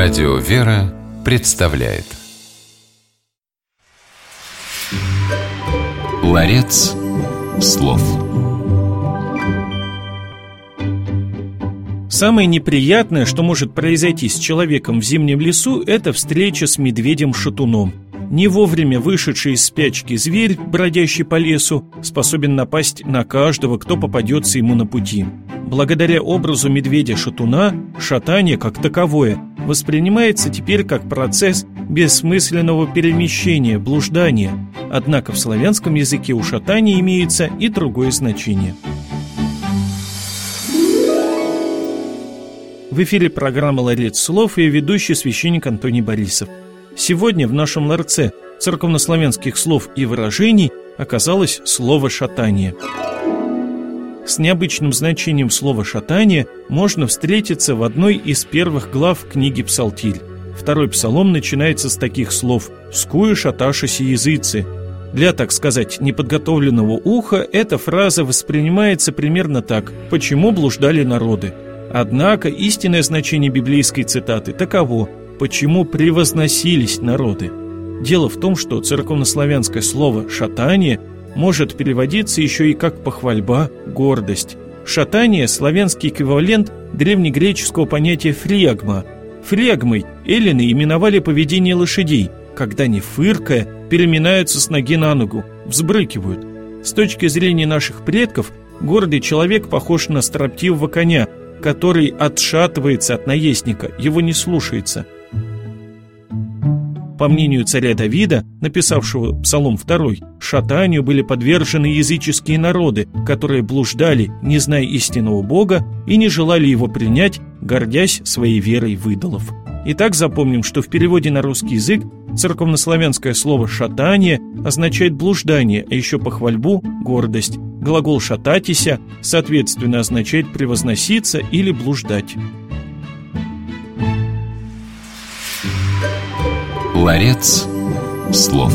Радио «Вера» представляет Ларец слов Самое неприятное, что может произойти с человеком в зимнем лесу, это встреча с медведем-шатуном. Не вовремя вышедший из спячки зверь, бродящий по лесу, способен напасть на каждого, кто попадется ему на пути. Благодаря образу медведя-шатуна, шатание как таковое воспринимается теперь как процесс бессмысленного перемещения, блуждания. Однако в славянском языке у шатания имеется и другое значение – В эфире программа «Ларец слов» и ведущий священник Антоний Борисов. Сегодня в нашем ларце церковнославянских слов и выражений оказалось слово «шатание». С необычным значением слова «шатание» можно встретиться в одной из первых глав книги «Псалтирь». Второй псалом начинается с таких слов «Скую шаташися языцы». Для, так сказать, неподготовленного уха эта фраза воспринимается примерно так «Почему блуждали народы?». Однако истинное значение библейской цитаты таково «почему превозносились народы». Дело в том, что церковнославянское слово «шатание» может переводиться еще и как похвальба, гордость. Шатание – славянский эквивалент древнегреческого понятия фриагма. Фриагмой эллины именовали поведение лошадей, когда они, фыркая, переминаются с ноги на ногу, взбрыкивают. С точки зрения наших предков, гордый человек похож на строптивого коня, который отшатывается от наездника, его не слушается. По мнению царя Давида, написавшего Псалом 2, шатанию были подвержены языческие народы, которые блуждали, не зная истинного Бога и не желали его принять, гордясь своей верой в идолов. Итак, запомним, что в переводе на русский язык церковнославянское слово «шатание» означает блуждание, а еще похвальбу – гордость. Глагол «шататися» соответственно означает «превозноситься» или «блуждать». Ларец слов.